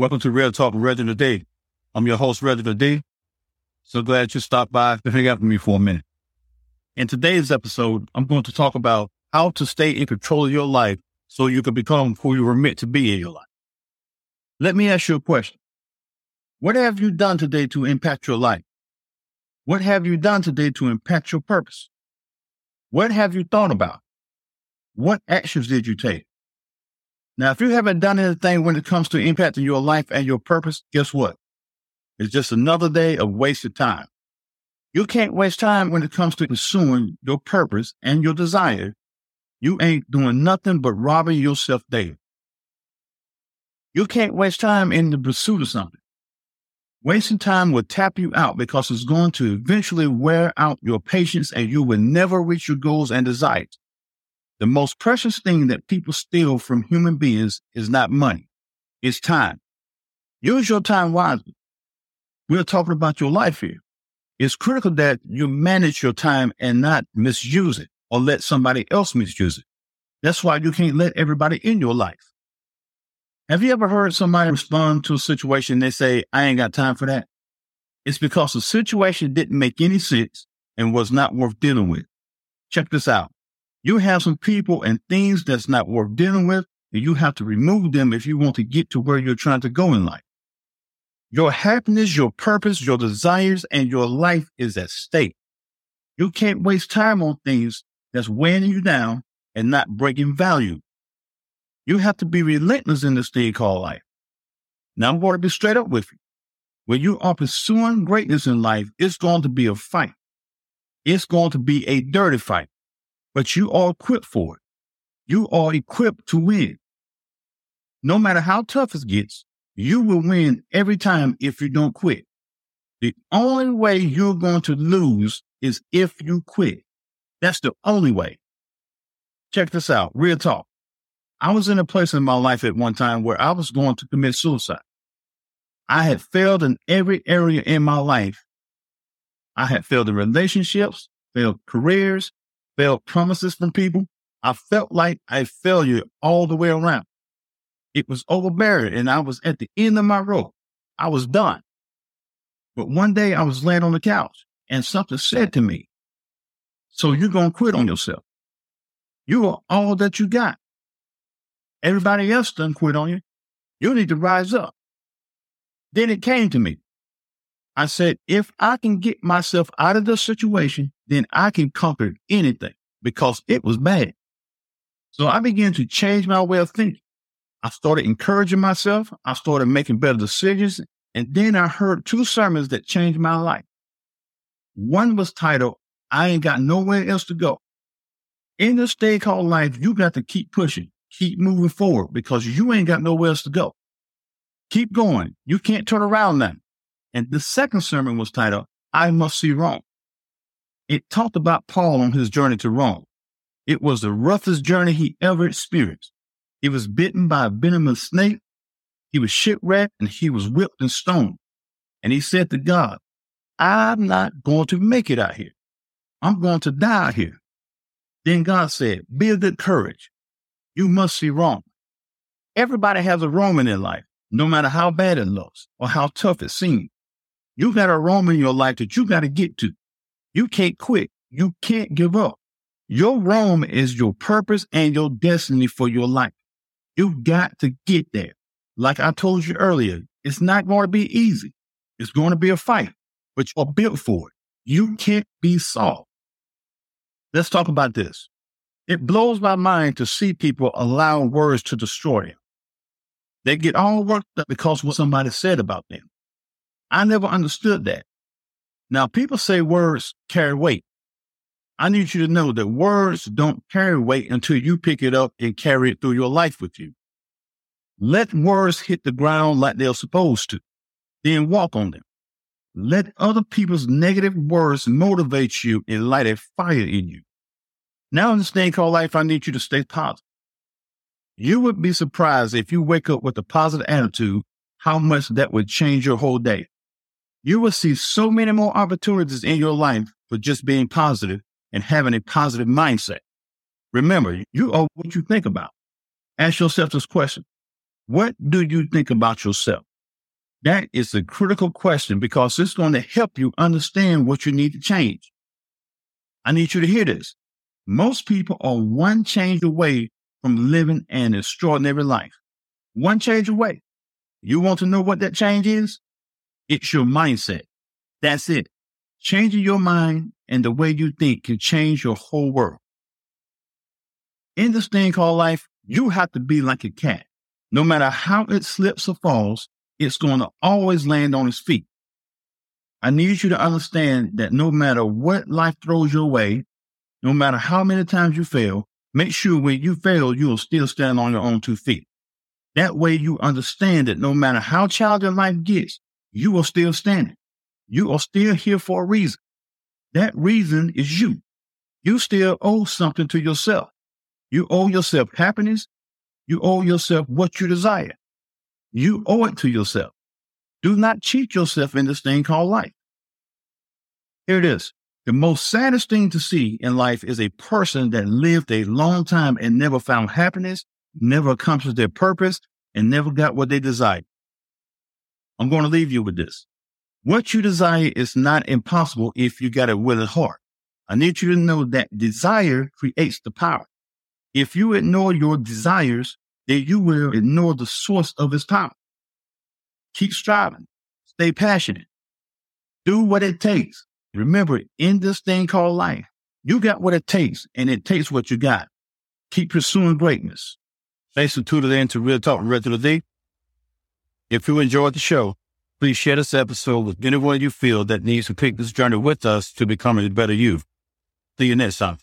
Welcome to Real Talk with Reginald D. I'm your host, Reginald D. So glad you stopped by to hang out with me for a minute. In today's episode, I'm going to talk about how to stay in control of your life so you can become who you were meant to be in your life. Let me ask you a question. What have you done today to impact your life? What have you done today to impact your purpose? What have you thought about? What actions did you take? Now, if you haven't done anything when it comes to impacting your life and your purpose, guess what? It's just another day of wasted time. You can't waste time when it comes to pursuing your purpose and your desire. You ain't doing nothing but robbing yourself daily. You can't waste time in the pursuit of something. Wasting time will tap you out because it's going to eventually wear out your patience and you will never reach your goals and desires. The most precious thing that people steal from human beings is not money, it's time. Use your time wisely. We're talking about your life here. It's critical that you manage your time and not misuse it or let somebody else misuse it. That's why you can't let everybody in your life. Have you ever heard somebody respond to a situation and they say, I ain't got time for that? It's because the situation didn't make any sense and was not worth dealing with. Check this out. You have some people and things that's not worth dealing with, and you have to remove them if you want to get to where you're trying to go in life. Your happiness, your purpose, your desires, and your life is at stake. You can't waste time on things that's weighing you down and not bringing value. You have to be relentless in this thing called life. Now, I'm going to be straight up with you. When you are pursuing greatness in life, it's going to be a fight. It's going to be a dirty fight but you are equipped for it. You are equipped to win. No matter how tough it gets, you will win every time if you don't quit. The only way you're going to lose is if you quit. That's the only way. Check this out. Real talk. I was in a place in my life at one time where I was going to commit suicide. I had failed in every area in my life. I had failed in relationships, failed careers, failed promises from people. I felt like a failure all the way around. It was overbearing and I was at the end of my rope. I was done. But one day I was laying on the couch and something said to me, so you're going to quit on yourself. You are all that you got. Everybody else done quit on you. You need to rise up. Then it came to me. I said, if I can get myself out of this situation, then I can conquer anything because it was bad. So I began to change my way of thinking. I started encouraging myself. I started making better decisions. And then I heard two sermons that changed my life. One was titled, I ain't got nowhere else to go. In this state called life, you got to keep pushing, keep moving forward because you ain't got nowhere else to go. Keep going. You can't turn around now. And the second sermon was titled, I Must See Rome. It talked about Paul on his journey to Rome. It was the roughest journey he ever experienced. He was bitten by a venomous snake. He was shipwrecked and he was whipped and stoned. And he said to God, I'm not going to make it out here. I'm going to die here. Then God said, Be of good courage. You must see Rome. Everybody has a Rome in their life, no matter how bad it looks or how tough it seems. You got a Rome in your life that you got to get to. You can't quit. You can't give up. Your Rome is your purpose and your destiny for your life. You've got to get there. Like I told you earlier, it's not going to be easy. It's going to be a fight, but you're built for it. You can't be soft. Let's talk about this. It blows my mind to see people allowing words to destroy them. They get all worked up because what somebody said about them. I never understood that. Now, people say words carry weight. I need you to know that words don't carry weight until you pick it up and carry it through your life with you. Let words hit the ground like they're supposed to, then walk on them. Let other people's negative words motivate you and light a fire in you. Now, in this thing called life, I need you to stay positive. You would be surprised if you wake up with a positive attitude, how much that would change your whole day you will see so many more opportunities in your life for just being positive and having a positive mindset. Remember, you are what you think about. Ask yourself this question. What do you think about yourself? That is a critical question because it's going to help you understand what you need to change. I need you to hear this. Most people are one change away from living an extraordinary life. One change away. You want to know what that change is? It's your mindset. That's it. Changing your mind and the way you think can change your whole world. In this thing called life, you have to be like a cat. No matter how it slips or falls, it's going to always land on its feet. I need you to understand that no matter what life throws your way, no matter how many times you fail, make sure when you fail, you will still stand on your own two feet. That way you understand that no matter how challenging life gets, you are still standing. You are still here for a reason. That reason is you. You still owe something to yourself. You owe yourself happiness. You owe yourself what you desire. You owe it to yourself. Do not cheat yourself in this thing called life. Here it is. The most saddest thing to see in life is a person that lived a long time and never found happiness, never accomplished their purpose, and never got what they desired. I'm going to leave you with this. What you desire is not impossible if you got a willing heart. I need you to know that desire creates the power. If you ignore your desires, then you will ignore the source of its power. Keep striving. Stay passionate. Do what it takes. Remember, in this thing called life, you got what it takes, and it takes what you got. Keep pursuing greatness. Thanks for tuning in to Real Talk with Reginald D. If you enjoyed the show, please share this episode with anyone you feel that needs to take this journey with us to becoming a better you. See you next time.